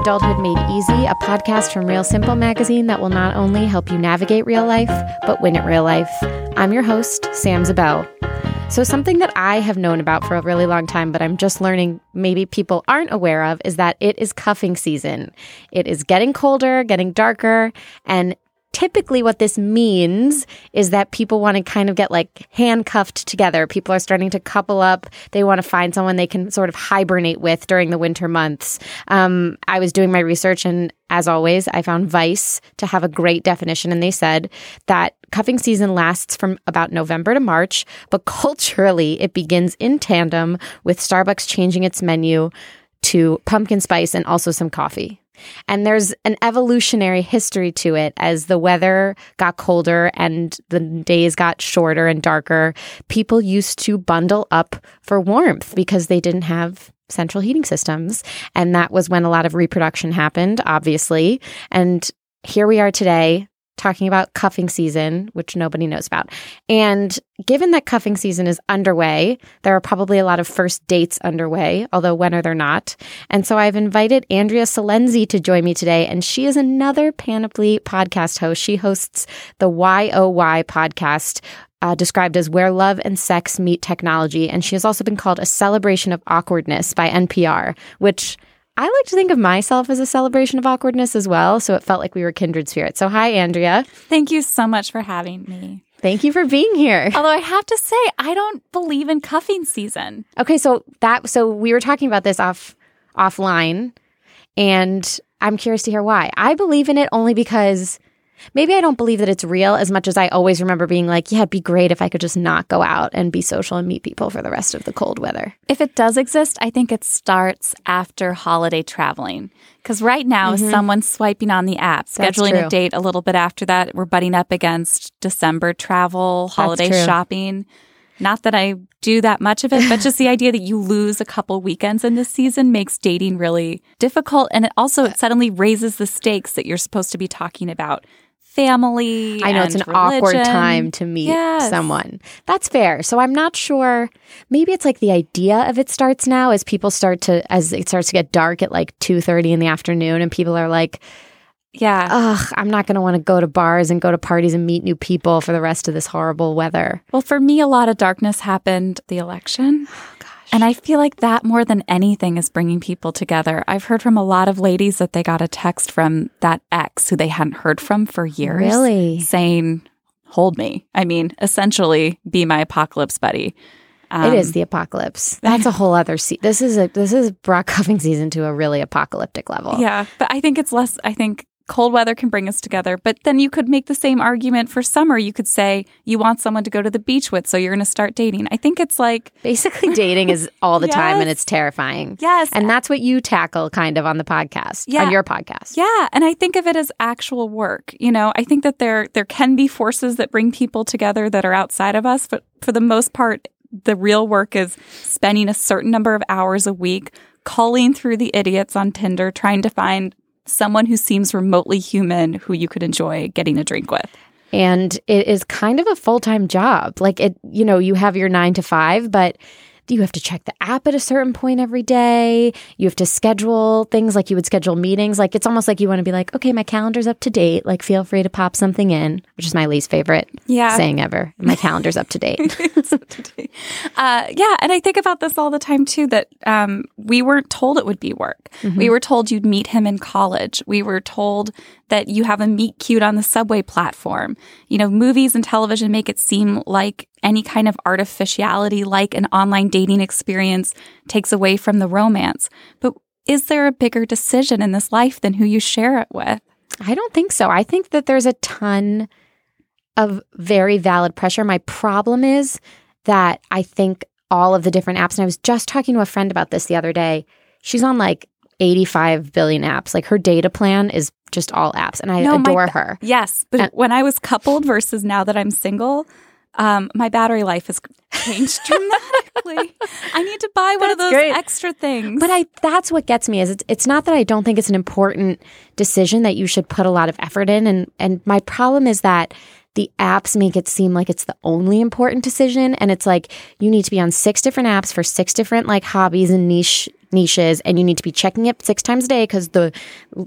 Adulthood Made Easy, a podcast from Real Simple magazine that will not only help you navigate real life, but win at real life. I'm your host, Sam Zabel. So, something that I have known about for a really long time, but I'm just learning maybe people aren't aware of, is that it is cuffing season. It is getting colder, getting darker, and typically what this means is that people want to kind of get like handcuffed together. People are starting to couple up. They want to find someone they can sort of hibernate with during the winter months. Um, I was doing my research and as always, I found Vice to have a great definition. And they said that cuffing season lasts from about November to March, but culturally it begins in tandem with Starbucks changing its menu to pumpkin spice and also some coffee. And there's an evolutionary history to it as the weather got colder and the days got shorter and darker. People used to bundle up for warmth because they didn't have central heating systems. And that was when a lot of reproduction happened, obviously. And here we are today, talking about cuffing season, which nobody knows about. And given that cuffing season is underway, there are probably a lot of first dates underway, although when are there not? And so I've invited Andrea Silenzi to join me today, and she is another Panoply podcast host. She hosts the YOY podcast. Uh, described as where love and sex meet technology. And she has also been called a celebration of awkwardness by NPR, which I like to think of myself as a celebration of awkwardness as well. So it felt like we were kindred spirits. So, hi, Andrea. Thank you so much for having me. Thank you for being here. Although I have to say, I don't believe in cuffing season. Okay, so that so we were talking about this off offline, and I'm curious to hear why. I believe in it only because maybe I don't believe that it's real as much as I always remember being like, yeah, it'd be great if I could just not go out and be social and meet people for the rest of the cold weather. If it does exist, I think it starts after holiday traveling. Because right now, mm-hmm. someone's swiping on the app, scheduling a date a little bit after that. We're butting up against December travel, holiday shopping. Not that I do that much of it, but just the idea that you lose a couple weekends in this season makes dating really difficult. And it also it suddenly raises the stakes that you're supposed to be talking about family. I know it's an religion. awkward time to meet yes. someone. That's fair. So I'm not sure. Maybe it's like the idea of it starts now as people start to as it starts to get dark at like two thirty in the afternoon, and people are like. Yeah. Ugh, I'm not going to want to go to bars and go to parties and meet new people for the rest of this horrible weather. Well, for me, a lot of darkness happened the election. And I feel like that more than anything is bringing people together. I've heard from a lot of ladies that they got a text from that ex who they hadn't heard from for years. Really? Saying, hold me. I mean, essentially, be my apocalypse buddy. Um, it is the apocalypse. That's a whole other. Se- this is a this is brought cuffing season to a really apocalyptic level. Yeah, but I think it's less. I think cold weather can bring us together. But then you could make the same argument for summer. You could say you want someone to go to the beach with, so you're going to start dating. I think it's like basically dating is all the yes. time and it's terrifying. Yes. And that's what you tackle kind of on the podcast, yeah. on your podcast. Yeah. And I think of it as actual work. You know, I think that there there can be forces that bring people together that are outside of us, but for the most part, the real work is spending a certain number of hours a week calling through the idiots on Tinder, trying to find someone who seems remotely human who you could enjoy getting a drink with. And it is kind of a full time job. Like it, you know, you have your nine to five, but you have to check the app at a certain point every day. You have to schedule things like you would schedule meetings. Like it's almost like you want to be like, okay, my calendar's up to date. Like feel free to pop something in, which is my least favorite yeah. saying ever. My calendar's up to date. uh, yeah, and I think about this all the time too. That um, we weren't told it would be work. Mm-hmm. We were told you'd meet him in college. We were told that you have a meet cute on the subway platform. You know, movies and television make it seem like any kind of artificiality, like an online dating experience, takes away from the romance. But is there a bigger decision in this life than who you share it with? I don't think so. I think that there's a ton of very valid pressure. My problem is that I think all of the different apps, and I was just talking to a friend about this the other day. She's on like 85 billion apps. Like her data plan is just all apps, and I no, adore my, her. Yes, but and, when I was coupled versus now that I'm single, um, my battery life has changed dramatically. I need to buy one that's of those great. extra things. But I that's what gets me is it's, it's not that I don't think it's an important decision that you should put a lot of effort in and and my problem is that the apps make it seem like it's the only important decision. And it's like you need to be on six different apps for six different like hobbies and niche niches. And you need to be checking it six times a day because the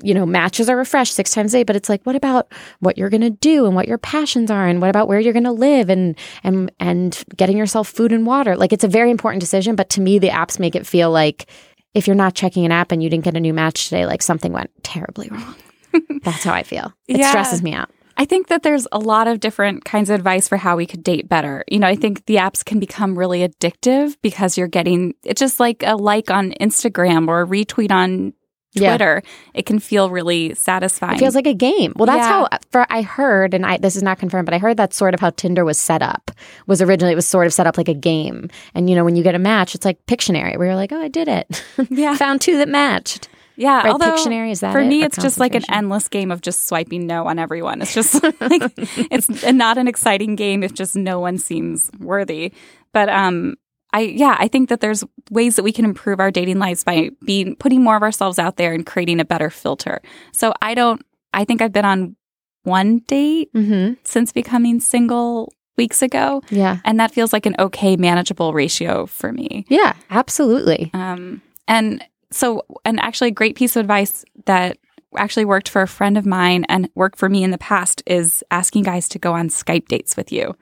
you know matches are refreshed six times a day. But it's like what about what you're going to do and what your passions are and what about where you're going to live and and and getting yourself food and water? Like it's a very important decision but to me the apps make it feel like if you're not checking an app and you didn't get a new match today like something went terribly wrong. That's how i feel. It Yeah. stresses me out I think that there's a lot of different kinds of advice for how we could date better. You know, I think the apps can become really addictive because you're getting it's just like a like on Instagram or a retweet on Yeah. Twitter. It can feel really satisfying. It feels like a game. Well, that's Yeah. how for I heard, and I this is not confirmed, but I heard that's sort of how Tinder was set up. Was originally it was sort of set up like a game, and you know when you get a match, it's like Pictionary, where you're like, oh, I did it, Yeah. found two that matched. Yeah, right, although Pictionary, is that for it, me or it's just like an endless game of just swiping no on everyone. It's just like it's not an exciting game if just no one seems worthy. But um I yeah, I think that there's ways that we can improve our dating lives by being putting more of ourselves out there and creating a better filter. So I don't I think I've been on one date Mm-hmm. since becoming single weeks ago Yeah, and that feels like an okay manageable ratio for me. yeah, absolutely. Um, and so, and actually, a great piece of advice that actually worked for a friend of mine and worked for me in the past is asking guys to go on Skype dates with you.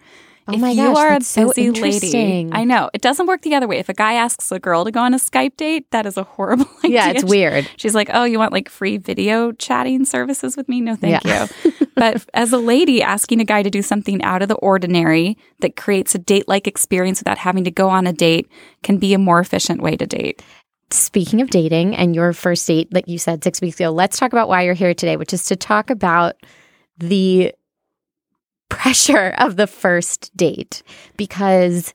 Oh if my you gosh, are that's a so busy lady, interesting. I know it doesn't work the other way. If a guy asks a girl to go on a Skype date, that is a horrible idea. Yeah, it's weird. She's like, "Oh, you want like free video chatting services with me? No, thank Yeah. you." but as a lady, asking a guy to do something out of the ordinary that creates a date-like experience without having to go on a date can be a more efficient way to date. Speaking of dating and your first date, like you said six weeks ago, let's talk about why you're here today, which is to talk about the pressure of the first date because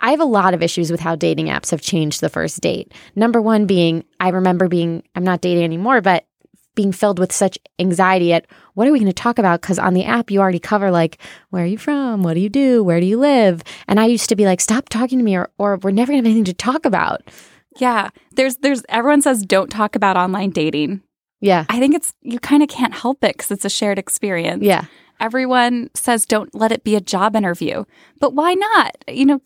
I have a lot of issues with how dating apps have changed the first date. Number one being, I remember being, I'm not dating anymore, but being filled with such anxiety at what are we going to talk about? Because on the app, you already cover like, where are you from? What do you do? Where do you live? And I used to be like, stop talking to me or, or we're never going to have anything to talk about. Yeah, there's there's everyone says don't talk about online dating. Yeah. I think it's you kind of can't help it because it's a shared experience. Yeah. everyone says don't let it be a job interview, but why not? You know,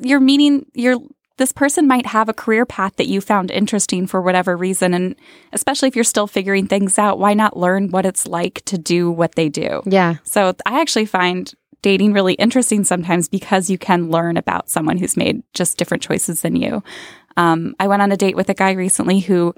you're meeting you're this person might have a career path that you found interesting for whatever reason, and especially if you're still figuring things out, why not learn what it's like to do what they do? Yeah. So I actually find dating really interesting sometimes because you can learn about someone who's made just different choices than you. Um, I went on a date with a guy recently who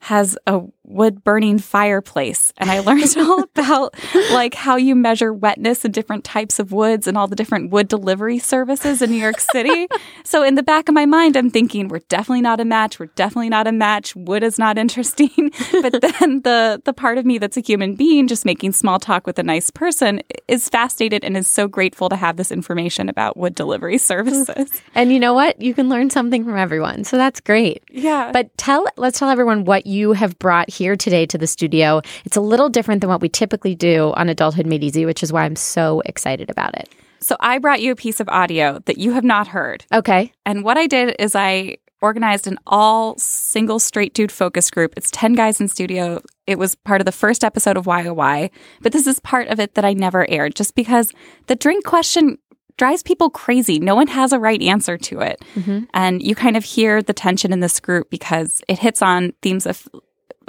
has a wood burning fireplace and I learned all about like how you measure wetness in different types of woods and all the different wood delivery services in New York City. so in the back of my mind I'm thinking we're definitely not a match, we're definitely not a match, wood is not interesting. but then the the part of me that's a human being just making small talk with a nice person is fascinated and is so grateful to have this information about wood delivery services. And you know what? You can learn something from everyone. So that's great. yeah. But tell let's tell everyone what you have brought here today to the studio. It's a little different than what we typically do on Adulthood Made Easy, which is why I'm so excited about it. so I brought you a piece of audio that you have not heard. Okay. And what I did is I organized an all single straight dude focus group. It's 10 guys in studio. It was part of the first episode of YOY, but this is part of it that I never aired just because the drink question drives people crazy. No one has a right answer to it. And you kind of hear the tension in this group because it hits on themes of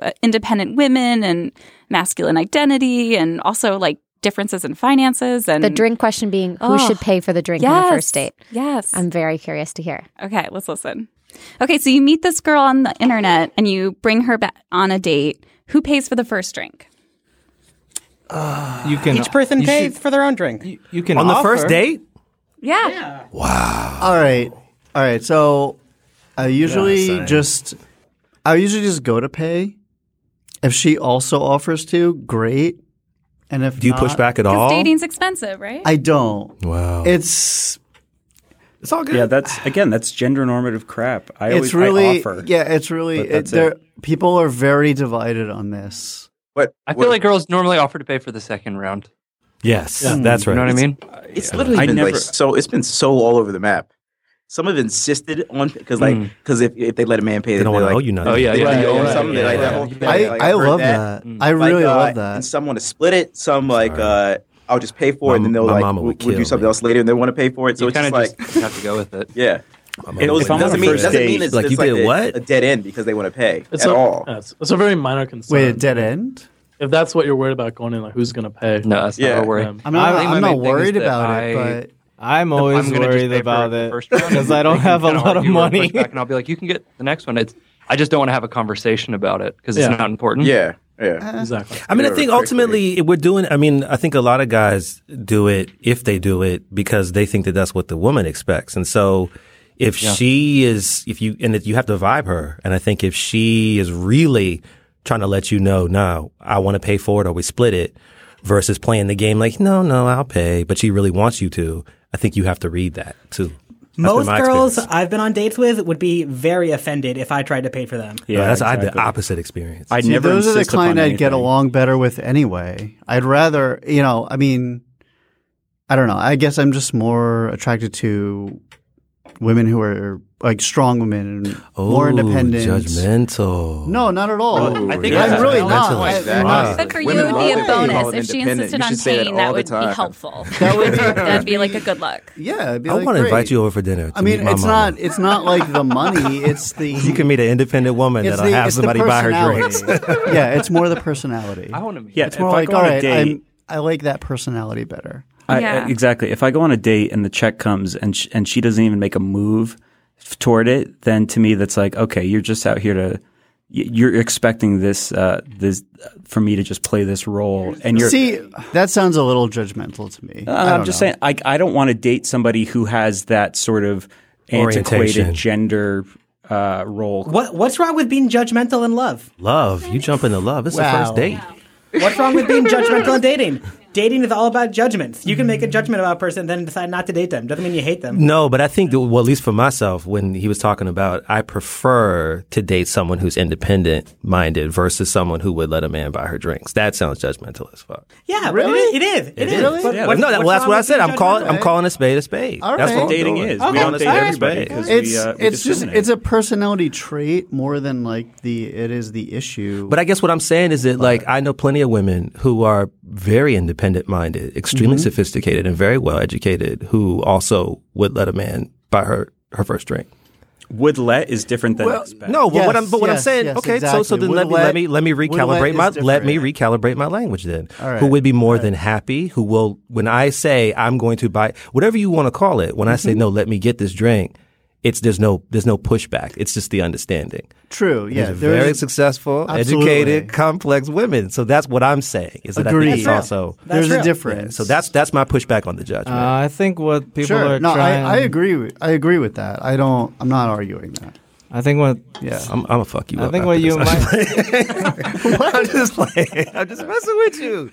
uh, independent women and masculine identity and also like differences in finances and The drink question being who Oh, should pay for the drink on the first date? Yes. I'm very curious to hear. Okay, let's listen. Okay, so you meet this girl on the internet and you bring her back on a date. Who pays for the first drink? You can Each person pays should- for their own drink. You, you can On the first date? Yeah. Wow. All right, all right. So I usually son. just I usually just go to pay. If she also offers to, great. And if Do you push back at all? dating's expensive, right? I don't. wow. It's it's all good. Yeah, that's again, that's gender normative crap. I always really I offer. yeah. It's really but it, there. it. People are very divided on this. But I feel like girls normally offer to pay for the second round. Yes, that's right. You know what I mean? It's literally I been never- like so. It's been so all over the map. Some have insisted on because like because if, if they let a man pay, they don't they're want to like, owe you nothing. Oh, yeah, yeah, yeah, you yeah, something. yeah, like yeah. that thing. I, Like, I love that. I Like, really uh, love that. And some want to split it. Some like uh, I'll just pay for My- it, and then they'll like we'll, we'll do something me. else later, and they want to pay for it. So you it's just kind of like just have to go with it. yeah. It would doesn't, I'm on a doesn't mean, first doesn't mean it's, like, it's you like did a, what? a dead end because they want to pay It's at a, all. yeah, it's, it's a very minor concern. Wait, a dead end? If that's what you're worried about going in, like who's gonna pay? No, that's Yeah. not a worry. Um, I'm not, I think my I'm not worried that about I- it, but I'm always I'm worried about it because I don't have a lot of money. back, and I'll be like, you can get the next one. It's I just don't want to have a conversation about it because it's Yeah. not important. Yeah, yeah. exactly. I mean, I think ultimately we're doing. I mean, I think a lot of guys do it if they do it because they think that that's what the woman expects, and so if she is, if you and if you have to vibe her, and I think if she is really trying to let you know, no, I want to pay for it, or we split it, versus playing the game like, no, no, I'll pay, but she really wants you to. I think you have to read that too. That's Most girls experience. I've been on dates with would be very offended if I tried to pay for them. Yeah, that's I had the opposite experience. I See, never those are the insist kind I'd get along better with anyway. I'd rather, you know, I mean, I don't know. I guess I'm just more attracted to women who are like strong women and more Ooh, independent. Judgmental. No, not at all. Ooh, I think yeah. I'm really not. a- I- Exactly. I'm But for you, Women it would be a when you call bonus. If she insisted on should that paying, that the would be helpful. That would be, That'd be like a good look. yeah. It'd be I like, want to invite you over for dinner. to I mean, meet my it's mama. not. It's not like the money. It's the. You can meet an independent woman It's that'll the, have somebody buy her drinks. yeah, it's more the personality. I want to meet. Yeah, It's more like, go all on a right, date, I'm, I like that personality better. I, Yeah. I- exactly. If I go on a date and the check comes and sh- and she doesn't even make a move f- toward it, then to me that's like, okay, you're just out here to. y- You're expecting this, uh, this, for me to just play this role, and you're. See, that sounds a little judgmental to me. Uh, I I'm just know. saying, I, I don't want to date somebody who has that sort of antiquated gender uh, role. What What's wrong with being judgmental in love? Love, you jump into love. It's Wow. the first date. What's wrong with being judgmental in dating? Dating is all about judgments. You can make a judgment about a person, and then decide not to date them. Doesn't mean you hate them. No, but I think, that, well, at least for myself, when he was talking about, I prefer to date someone who's independent minded versus someone who would let a man buy her drinks. That sounds judgmental as fuck. Yeah, Really? It is. It is. Really? But Yeah, what's- no, that, well, that's what I said. I'm calling, I'm calling a spade a spade. All That's what dating doing. is. Okay, we don't date all right. everybody because It's we, uh, we it's just it's a personality trait more than like the it is the issue. But I guess what I'm saying is that, like, I know plenty of women who are very independent minded, extremely Mm-hmm. sophisticated, and very well educated, who also would let a man buy her her first drink. would let is different than expect. No, but what I'm but what I'm saying, yes, okay, so so then let me let me let me recalibrate my is let me recalibrate my language then. All right. Who would be more than happy? Who will when I say I'm going to buy whatever you want to call it. When I say Mm-hmm. no, let me get this drink. It's there's no there's no pushback. It's just the understanding. True. Yeah. These are very is- successful, Absolutely. educated, complex women. So that's what I'm saying. Is that I Agreed. think it's That's also That's there's a real. difference. so that's that's my pushback on the judgment. Uh, I think what people sure. are No, I, trying. I agree. With, I agree with that. I don't. I'm not arguing that. I think what Yeah. I'm, I'm gonna fuck you I up. think after what you this. might. I'm just playing. I'm just messing with you.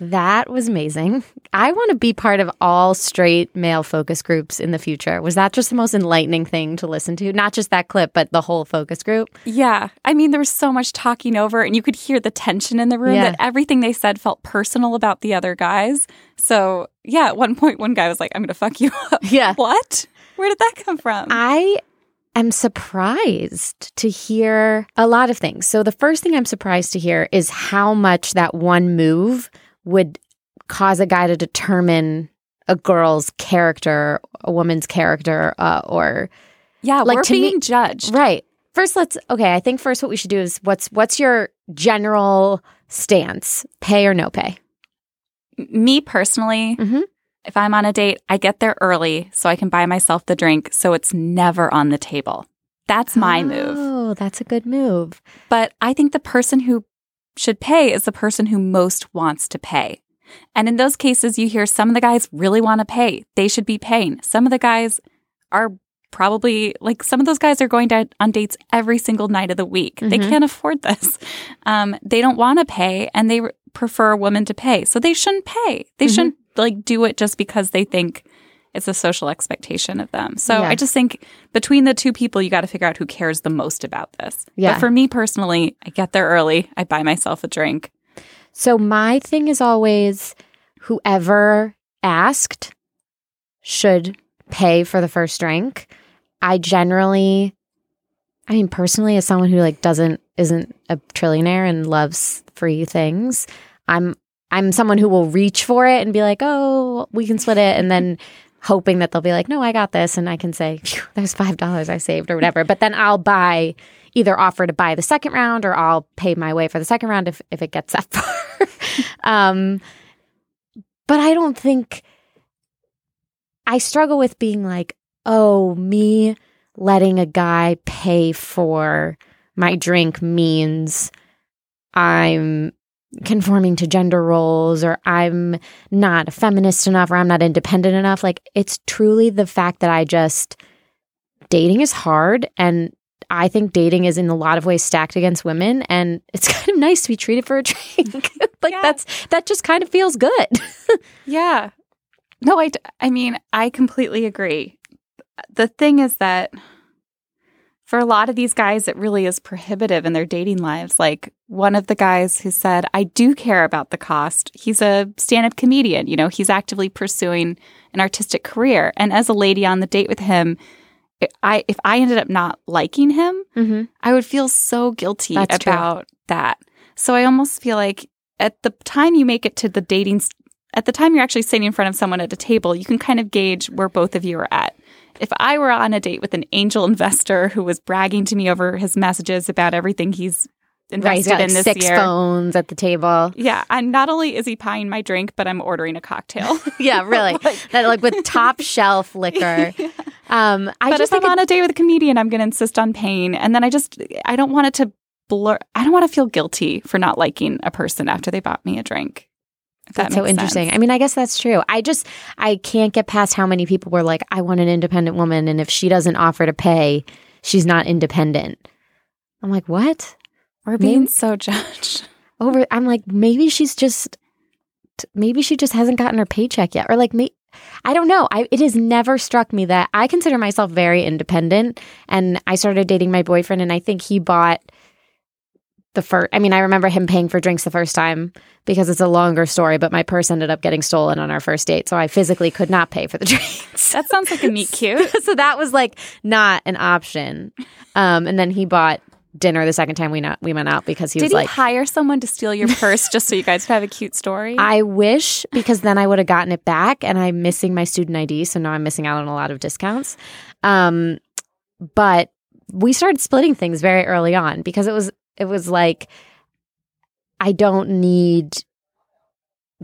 That was amazing. I want to be part of all straight male focus groups in the future. Was that just the most enlightening thing to listen to? Not just that clip, but the whole focus group. Yeah. I mean, there was so much talking over, and you could hear the tension in the room Yeah. that everything they said felt personal about the other guys. So, yeah, at one point, one guy was like, I'm going to fuck you up. Yeah. What? Where did that come from? I am surprised to hear a lot of things. So, the first thing I'm surprised to hear is how much that one move would cause a guy to determine a girl's character, a woman's character, uh, or yeah, like, we're to me- judged. right. First, let's okay. I think first, what we should do is what's what's your general stance? Pay or no pay? Me personally, Mhm. If I'm on a date, I get there early so I can buy myself the drink so it's never on the table. That's my move. Oh, that's a good move. But I think the person who should pay is the person who most wants to pay. And in those cases, you hear some of the guys really want to pay. They should be paying. Some of the guys are probably like some of those guys are going to, on dates every single night of the week. They Mhm. can't afford this. Um, they don't want to pay and they re- prefer a woman to pay. So they shouldn't pay. They Mhm. shouldn't like do it just because they think it's a social expectation of them. So Yeah. I just think between the two people, you got to figure out who cares the most about this. Yeah. But for me personally, I get there early. I buy myself a drink. So my thing is always whoever asked should pay for the first drink. I generally I mean personally as someone who like doesn't isn't a trillionaire and loves free things, I'm I'm someone who will reach for it and be like, "Oh, we can split it," and then hoping that they'll be like, "No, I got this," and I can say, "There's five dollars I saved" or whatever. But then I'll buy either offer to buy the second round or I'll pay my way for the second round if if it gets that far. um, but I don't think I struggle with being like, "Oh, me letting a guy pay for my drink means I'm." Conforming to gender roles or I'm not feminist enough or I'm not independent enough. Like it's truly the fact that I just dating is hard and I think dating is in a lot of ways stacked against women and it's kind of nice to be treated for a drink. like that's that just kind of feels good. Yeah. No, I I mean, I completely agree. The thing is that for a lot of these guys, it really is prohibitive in their dating lives. Like one of the guys who said, I do care about the cost. He's a stand up comedian. You know, he's actively pursuing an artistic career. And as a lady on the date with him, I if I ended up not liking him, mm-hmm. I would feel so guilty That's true. about that. So I almost feel like at the time you make it to the dating, at the time you're actually sitting in front of someone at a table, you can kind of gauge where both of you are at. If I were on a date with an angel investor who was bragging to me over his messages about everything he's Right, he's invested like in this six year, phones at the table. yeah, and not only is he buying my drink, but I'm ordering a cocktail. Yeah, really. that like with top shelf liquor. Um I but just if I'm think on a date with a comedian, I'm going to insist on paying, and then I just I don't want it to blur. I don't want to feel guilty for not liking a person after they bought me a drink. That's so interesting. sense. I mean, I guess that's true. I just I can't get past how many people were like, I want an independent woman, and if she doesn't offer to pay, she's not independent. I'm like, what? We're being Maybe- so judged. Over? I'm like, maybe she's just, maybe she just hasn't gotten her paycheck yet, or like me. I don't know. I it has never struck me that I consider myself very independent, and I started dating my boyfriend, and I think he bought the first. I mean, I remember him paying for drinks the first time because it's a longer story, but my purse ended up getting stolen on our first date, so I physically could not pay for the drinks. That sounds like a meet cute. so that was like not an option. Um, and then he bought dinner the second time we not we went out because he Did was he like, hire someone to steal your purse just so you guys could have a cute story? I wish because then I would have gotten it back, and I'm missing my student ID, so now I'm missing out on a lot of discounts. Um, but we started splitting things very early on because it was it was like I don't need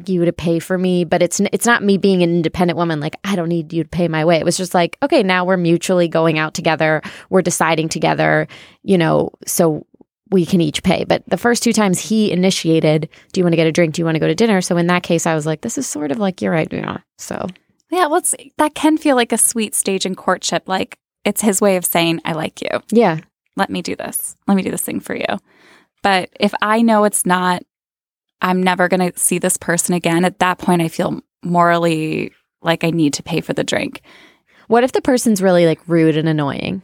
you to pay for me, but it's it's not me being an independent woman. Like I don't need you to pay my way. It was just like okay, now we're mutually going out together. We're deciding together, you know, so we can each pay. But the first two times he initiated, do you want to get a drink? Do you want to go to dinner? So in that case, I was like, this is sort of like your idea. Right, yeah. So yeah, well, that can feel like a sweet stage in courtship. Like it's his way of saying, "I like you. yeah, Let me do this. Let me do this thing for you." But if I know it's not, I'm never going to see this person again. At that point, I feel morally like I need to pay for the drink. what if the person's really like rude and annoying?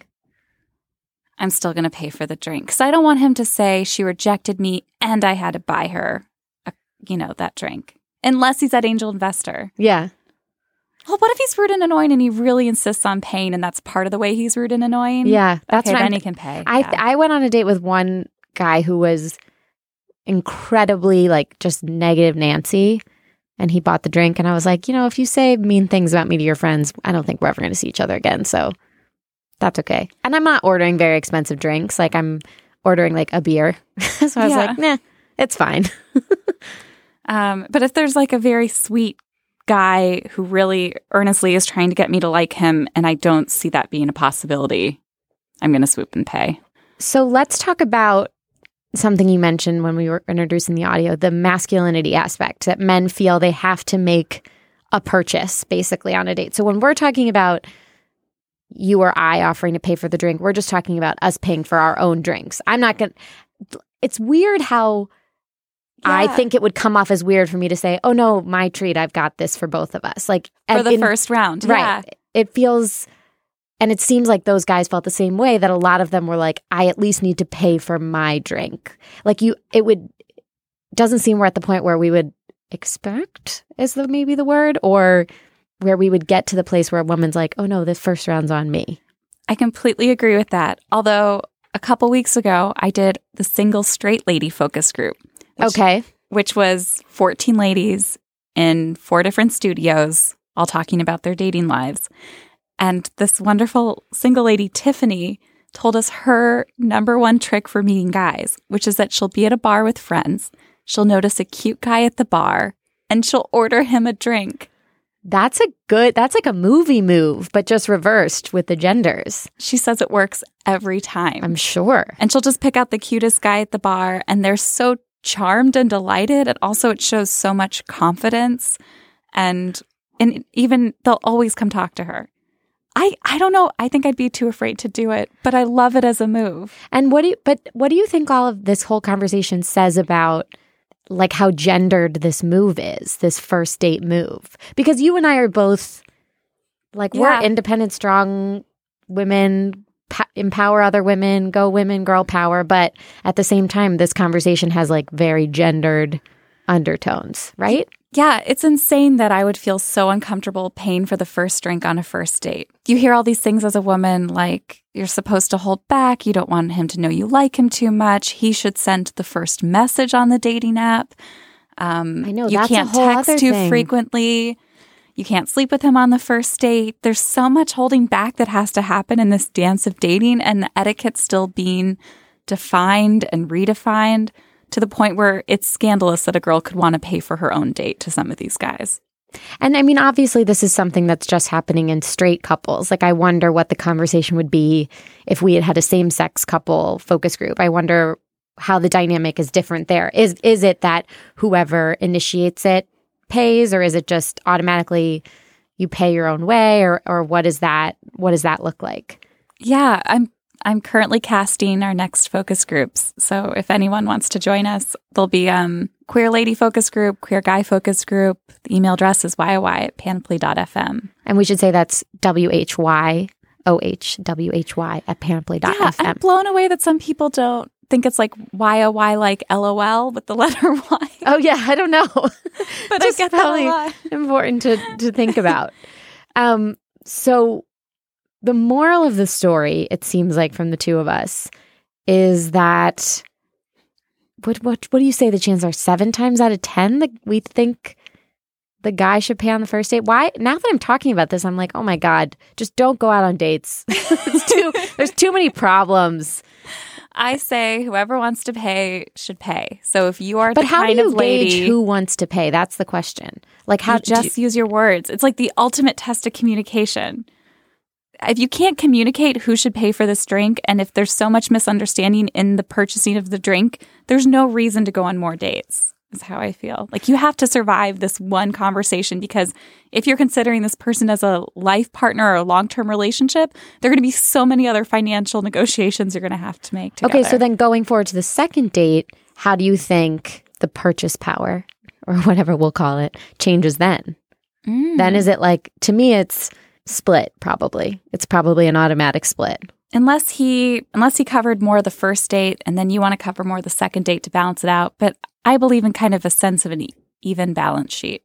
I'm still going to pay for the drink because I don't want him to say she rejected me and I had to buy her, a, you know, that drink. Unless he's that angel investor. Yeah, Well, what if he's rude and annoying and he really insists on paying and that's part of the way he's rude and annoying? yeah, that's okay, what then I'm, he can pay. I yeah. I went on a date with one guy who was incredibly like just negative Nancy. And he bought the drink, and I was like, you know, if you say mean things about me to your friends, I don't think we're ever going to see each other again. So that's okay. And I'm not ordering very expensive drinks. Like I'm ordering like a beer. so I was Yeah. like, nah, it's fine. Um, but if there's like a very sweet guy who really earnestly is trying to get me to like him and I don't see that being a possibility, I'm going to swoop and pay. So let's talk about something you mentioned when we were introducing the audio the masculinity aspect that men feel they have to make a purchase basically on a date. So when we're talking about you or I offering to pay for the drink, we're just talking about us paying for our own drinks. I'm not going to, it's weird how. I think it would come off as weird for me to say, "Oh no, my treat. I've got this for both of us." Like For the in- first round. Right. Yeah. It feels, and it seems like those guys felt the same way that a lot of them were like, I at least need to pay for my drink. Like you, it would, doesn't seem we're at the point where we would expect, is the maybe the word, or where we would get to the place where a woman's like, oh no, this first round's on me. I completely agree with that. Although a couple weeks ago, I did the single straight lady focus group. Which Okay. which was 14 ladies in four different studios, all talking about their dating lives. And this wonderful single lady, Tiffany, told us her number one trick for meeting guys, which is that she'll be at a bar with friends. She'll notice a cute guy at the bar and she'll order him a drink. That's a good, that's like a movie move, but just reversed with the genders. She says it works every time. I'm sure. and she'll just pick out the cutest guy at the bar and they're so charmed and delighted and also it shows so much confidence and and even they'll always come talk to her i i don't know i think i'd be too afraid to do it but i love it as a move And what do you, but what do you think all of this whole conversation says about like how gendered this move is, this first date move? Because you and I are both like Yeah. we're independent, strong women, empower other women, go women, girl power, but at the same time this conversation has like very gendered undertones, right? yeah it's insane that i would feel so uncomfortable paying for the first drink on a first date you hear all these things as a woman like you're supposed to hold back you don't want him to know you like him too much he should send the first message on the dating app um, I know, you can't text too thing. frequently you can't sleep with him on the first date there's so much holding back that has to happen in this dance of dating and the etiquette still being defined and redefined to the point where it's scandalous that a girl could want to pay for her own date to some of these guys And I mean, obviously, this is something that's just happening in straight couples. Like, I wonder what the conversation would be if we had had a same sex couple focus group. I wonder how the dynamic is different there. Is is it that whoever initiates it pays, or is it just automatically you pay your own way, or or what is that? What does that look like? Yeah, I'm I'm currently casting our next focus groups. So if anyone wants to join us, there'll be um queer lady focus group, queer guy focus group. The email address is yoy at panoply.fm. And we should say that's W H Y O H W H Y at panoply.fm. Yeah, I'm blown away that some people don't think it's like yoy like lol with the letter y. Oh yeah, I don't know. But Just I get probably that a lot. important to to think about. um, so the moral of the story, it seems like from the two of us, is that what what what do you say the chances are seven times out of ten that we think the guy should pay on the first date? Why now that I'm talking about this, I'm like, oh my God, just don't go out on dates. it's too there's too many problems. I say whoever wants to pay should pay. So if you are But the how do you lady gauge who wants to pay? That's the question. Like how you do you- just use your words. It's like the ultimate test of communication. If you can't communicate who should pay for this drink, and if there's so much misunderstanding in the purchasing of the drink, there's no reason to go on more dates, is how I feel. Like you have to survive this one conversation because if you're considering this person as a life partner or a long term relationship, there are going to be so many other financial negotiations you're going to have to make. Together. Okay, so then going forward to the second date, how do you think the purchase power or whatever we'll call it changes then? Mm. Then is it like to me it's split probably. It's probably an automatic split. unless he unless he covered more of the first date and then you want to cover more of the second date to balance it out but i believe in kind of a sense of an even balance sheet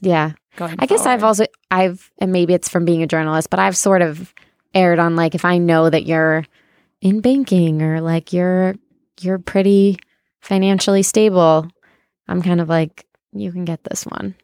Yeah. going I guess I've also I've and maybe it's from being a journalist, but I've sort of aired on like if I know that you're in banking or like you're you're pretty financially stable, I'm kind of like you can get this one.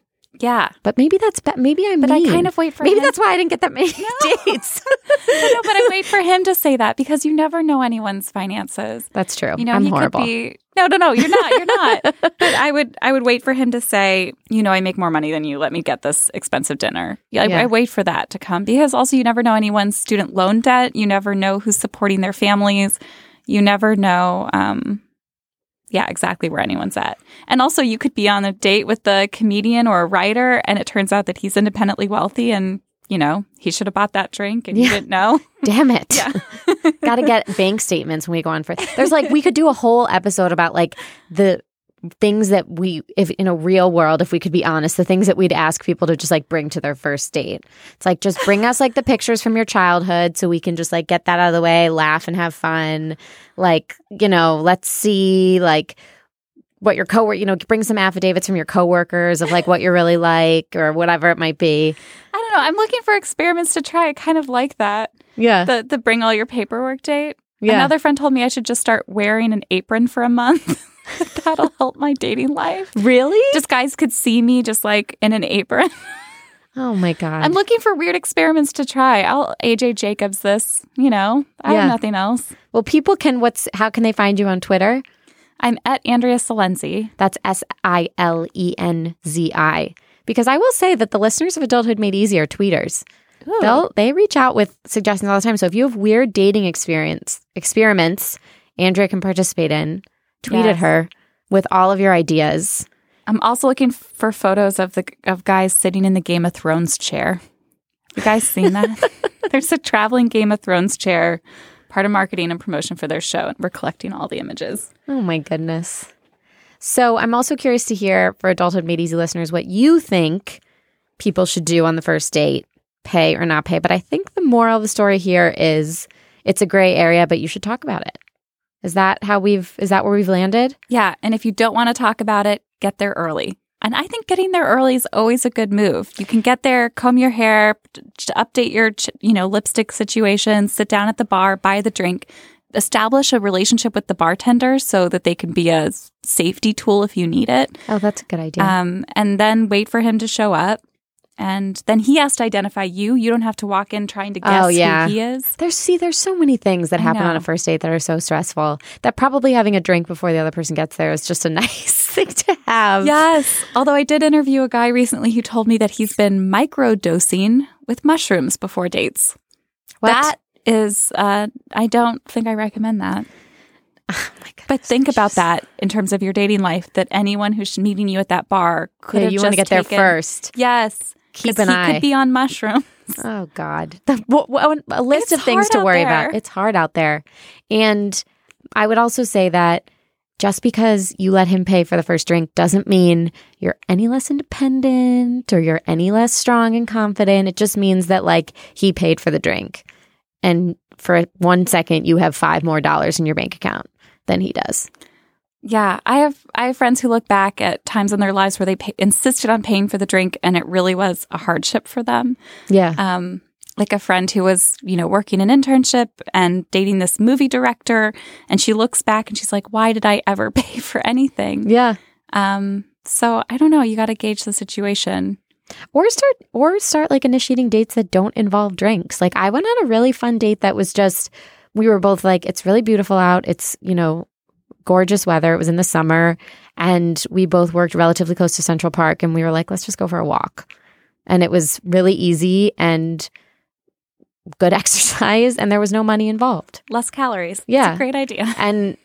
Yeah But maybe that's be- maybe I'm but mean. i kind of wait for maybe him that's why I didn't get that many dates. no, but i wait for him to say that because you never know anyone's finances That's true. you know I'm he horrible. could be no no no you're not you're not but i would i would wait for him to say you know i make more money than you let me get this expensive dinner yeah, I, Yeah. I wait for that to come because also you never know anyone's student loan debt you never know who's supporting their families you never know um yeah exactly where anyone's at and also you could be on a date with a comedian or a writer and it turns out that he's independently wealthy and you know he should have bought that drink and you didn't know Damn it. Yeah. Got to get bank statements when we go on for. There's like we could do a whole episode about like the things that we if in a real world if we could be honest the things that we'd ask people to just like bring to their first date. It's like just bring us like the pictures from your childhood so we can just like get that out of the way laugh and have fun. Like you know let's see like what your coworker you know bring some affidavits from your coworkers of like what you're really like or whatever it might be. I don't know. I'm looking for experiments to try. I kind of like that. Yeah. The the bring all your paperwork date. Yeah. Another friend told me I should just start wearing an apron for a month. That'll help my dating life. Really? Just guys could see me just like in an apron. Oh my god. I'm looking for weird experiments to try. I'll AJ Jacobs this, you know. I Yeah. have nothing else. well, people can what's how can they find you on Twitter? I'm at Andrea Silenzi. That's S I L E N Z I. Because I will say that the listeners of Adulthood Made Easy are tweeters. They'll they reach out with suggestions all the time. So if you have weird dating experience experiments, Andrea can participate in. Tweet at Yes. her with all of your ideas. I'm also looking for photos of the of guys sitting in the Game of Thrones chair. You guys seen that? There's a traveling Game of Thrones chair, part of marketing and promotion for their show, and we're collecting all the images. Oh my goodness. So I'm also curious to hear for Adulthood Made Easy listeners what you think people should do on the first date, pay or not pay. But I think the moral of the story here is it's a gray area, but you should talk about it. Is that how we've is that where we've landed? Yeah, and if you don't want to talk about it, get there early. And I think getting there early is always a good move. You can get there, comb your hair, update your, you know, lipstick situation, sit down at the bar, buy the drink, establish a relationship with the bartender so that they can be a safety tool if you need it. Oh, that's a good idea. Um, and then wait for him to show up. And then he has to identify you. You don't have to walk in trying to guess Oh, yeah. who he is. There's see, there's so many things that happen on a first date that are so stressful that probably having a drink before the other person gets there is just a nice thing to have. Yes. Although I did interview a guy recently who told me that he's been microdosing with mushrooms before dates. What? That is, uh, I don't think I recommend that. but think about that in terms of your dating life. That anyone who's meeting you at that bar could Yeah, have you just want to get there first. Yes, Keep an he eye. Could be on mushrooms. Oh God, the, a list It's of things to worry there. about. It's hard out there, and I would also say that just because you let him pay for the first drink doesn't mean you're any less independent or you're any less strong and confident. It just means that like he paid for the drink, and for one second you have five more dollars in your bank account than he does. Yeah, I have I have friends who look back at times in their lives where they pay, insisted on paying for the drink, and it really was a hardship for them. Yeah. um, like a friend who was, you know, working an internship and dating this movie director. And she looks back and she's like, why did I ever pay for anything? Yeah. Um, so I don't know. You got to gauge the situation. or start or start like initiating dates that don't involve drinks like i went on a really fun date that was just we were both like it's really beautiful out it's you know gorgeous weather it was in the summer and we both worked relatively close to central park and we were like let's just go for a walk and it was really easy and good exercise and there was no money involved Less calories. Yeah. It's a great idea. and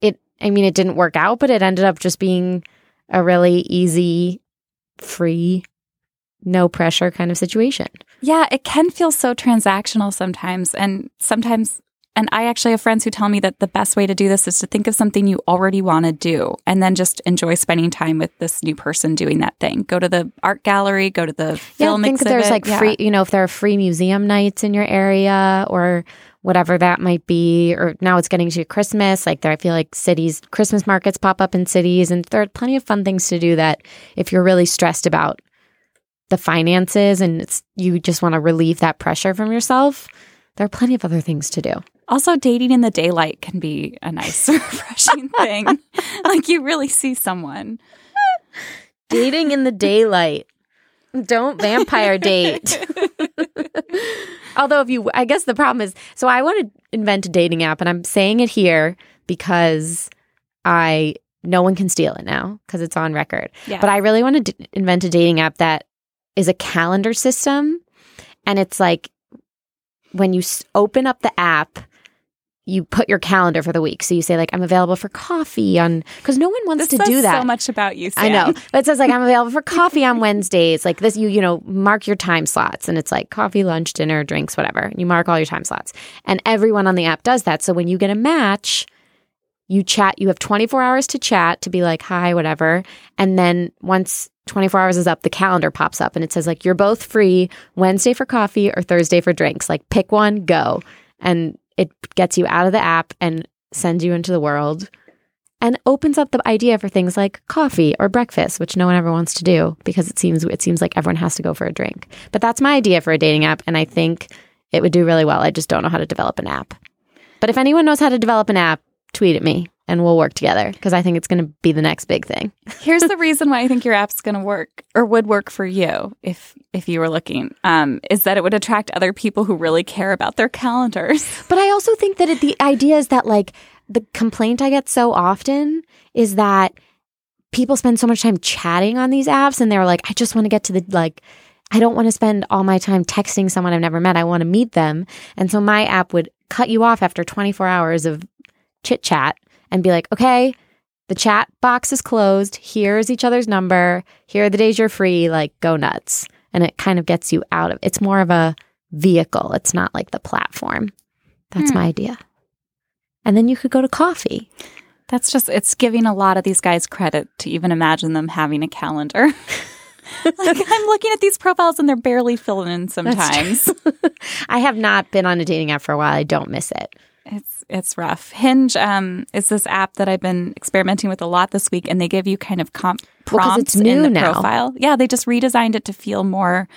it i mean it didn't work out but it ended up just being a really easy free no pressure kind of situation Yeah, it can feel so transactional sometimes. And sometimes, and I actually have friends who tell me that the best way to do this is to think of something you already want to do and then just enjoy spending time with this new person doing that thing. Go to the art gallery, go to the film yeah, I think there's like Yeah. free, you know, if there are free museum nights in your area or whatever that might be, or now it's getting to Christmas. Like there, I feel like cities, Christmas markets pop up in cities, and there are plenty of fun things to do that if you're really stressed about the finances and it's you just want to relieve that pressure from yourself. There are plenty of other things to do. Also, dating in the daylight can be a nice, refreshing thing. like you really see someone. Dating in the daylight. Don't vampire date. Although, if you, I guess the problem is, so I want to invent a dating app, and I'm saying it here because I no one can steal it now because it's on record. Yeah. But I really want to d- invent a dating app that is a calendar system, and it's like when you s- open up the app. You put your calendar for the week. So you say, like, I'm available for coffee on, because no one wants This to do that. so much about you, Sam. I know. But it says like I'm available for coffee on Wednesdays. Like this, you you know, mark your time slots, and it's like coffee, lunch, dinner, drinks, whatever. You mark all your time slots, and everyone on the app does that. So when you get a match, you chat. You have 24 hours to chat to be like hi, whatever, and then once 24 hours is up, the calendar pops up, and it says like you're both free Wednesday for coffee or Thursday for drinks. Like pick one, go, and it gets you out of the app and sends you into the world and opens up the idea for things like coffee or breakfast, which no one ever wants to do because it seems it seems like everyone has to go for a drink. But that's my idea for a dating app, and I think it would do really well. I just don't know how to develop an app. But if anyone knows how to develop an app, tweet at me and we'll work together because I think it's going to be the next big thing. Here's the reason why I think your app's going to work or would work for you if if you were looking um, is that it would attract other people who really care about their calendars. But I also think that it, the idea is that like the complaint I get so often is that people spend so much time chatting on these apps and they're like, I just want to get to the like I don't want to spend all my time texting someone I've never met. I want to meet them. And so my app would cut you off after 24 hours of chit chat and be like, okay, the chat box is closed. Here's each other's number. Here are the days you're free. Like, go nuts. And it kind of gets you out of it's more of a vehicle. It's not like the platform. That's Hmm. my idea. And then you could go to coffee. That's just it's giving a lot of these guys credit to even imagine them having a calendar. like I'm looking at these profiles and they're barely filling in sometimes. I have not been on a dating app for a while. I don't miss it. It's it's rough. Hinge um, is this app that I've been experimenting with a lot this week, and they give you kind of comp prompts new in the now. profile. Yeah, they just redesigned it to feel more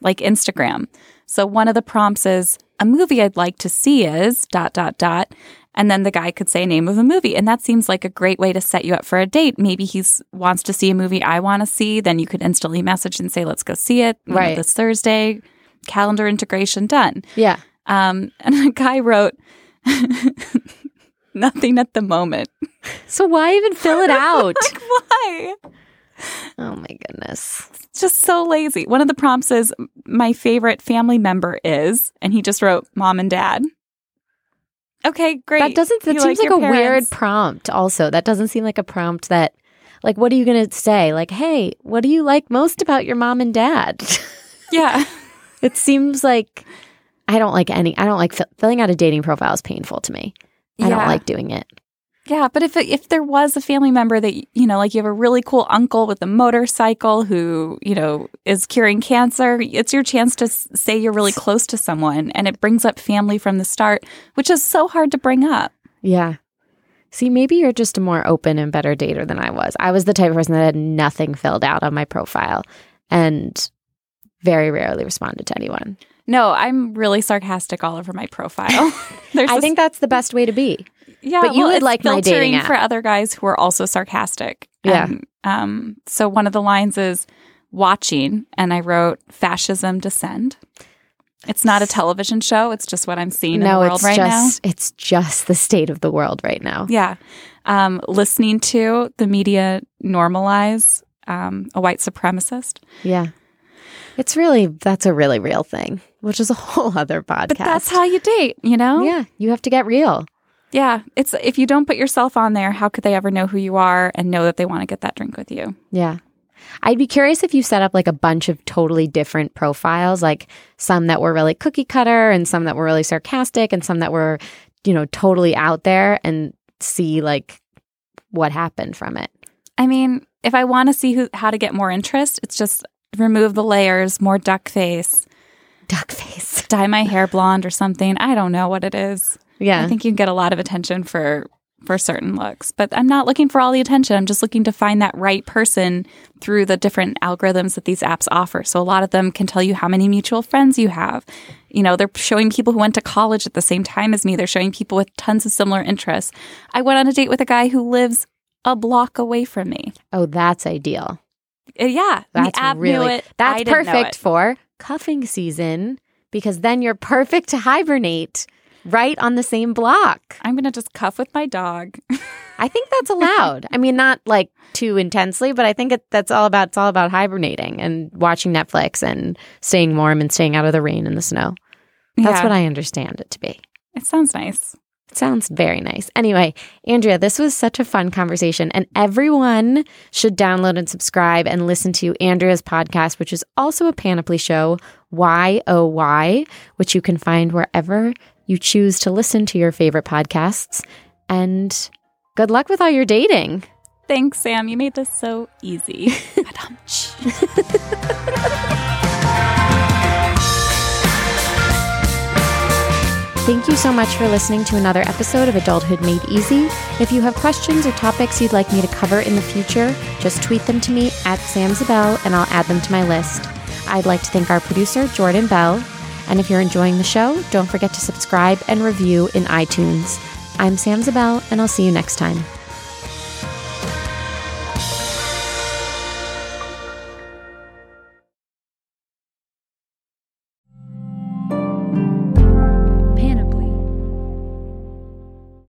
like Instagram. So one of the prompts is a movie I'd like to see is dot dot dot, and then the guy could say name of a movie, and that seems like a great way to set you up for a date. Maybe he's wants to see a movie I want to see, then you could instantly message and say let's go see it Right. this Thursday. Calendar integration done. Yeah. Um, and a guy wrote, nothing at the moment. So why even fill it out? Like, why? oh my goodness. It's just so lazy. One of the prompts is, my favorite family member is, and he just wrote mom and dad. Okay, great. That doesn't that You seems like, your a weird prompt also. That doesn't seem like a prompt that like what are you going to say? Like, "Hey, what do you like most about your mom and dad?" Yeah. it seems like I don't like any I don't like fill, filling out a dating profile is painful to me. I don't like doing it. Yeah, but if if there was a family member that you know, like you have a really cool uncle with a motorcycle who you know is curing cancer, it's your chance to s- say you're really close to someone, and it brings up family from the start, which is so hard to bring up. Yeah. See, maybe you're just a more open and better dater than I was. I was the type of person that had nothing filled out on my profile and very rarely responded to anyone. No, I'm really sarcastic all over my profile. I this- think that's the best way to be. yeah, but you well, would like my dating filtering app. for other guys who are also sarcastic. Yeah. And, um. So one of the lines is watching, and I wrote fascism descend. It's not a television show. It's just what I'm seeing in the no, world it's right just it's just the state of the world right now. now. Yeah. Um, listening to the media normalize um, a white supremacist. Yeah. It's really that's a really real thing, which is a whole other podcast. But that's how you date, you know? Yeah, you have to get real. Yeah. It's if you don't put yourself on there, how could they ever know who you are and know that they want to get that drink with you? Yeah. I'd be curious if you set up like a bunch of totally different profiles, like some that were really cookie cutter and some that were really sarcastic and some that were, you know, totally out there and see like what happened from it. I mean, if I want to see who how to get more interest, it's just remove the layers, more duck face, Duck face. dye my hair blonde or something. I don't know what it is. Yeah. I think you can get a lot of attention for for certain looks, but I'm not looking for all the attention. I'm just looking to find that right person through the different algorithms that these apps offer. So a lot of them can tell you how many mutual friends you have. You know, they're showing people who went to college at the same time as me. They're showing people with tons of similar interests. I went on a date with a guy who lives a block away from me. oh, that's ideal. Uh, yeah, That's the app really knew it. that's I perfect for cuffing season because then you're perfect to hibernate right on the same block. I'm gonna just cuff with my dog. I think that's allowed. I mean, not like too intensely, but I think it, that's all about. It's all about hibernating and watching Netflix and staying warm and staying out of the rain and the snow. That's Yeah. what I understand it to be. It sounds nice. Sounds very nice. Anyway, Andrea, this was such a fun conversation, and everyone should download and subscribe and listen to Andrea's podcast, which is also a Panoply show, Y O Y, which you can find wherever you choose to listen to your favorite podcasts. And good luck with all your dating. Thanks, Sam. You made this so easy. Thank you so much for listening to another episode of Adulthood Made Easy. If you have questions or topics you'd like me to cover in the future, just tweet them to me at samsabel and I'll add them to my list. I'd like to thank our producer, Jordan Bell. And if you're enjoying the show, don't forget to subscribe and review in iTunes. I'm Sam Zabel, and I'll see you next time.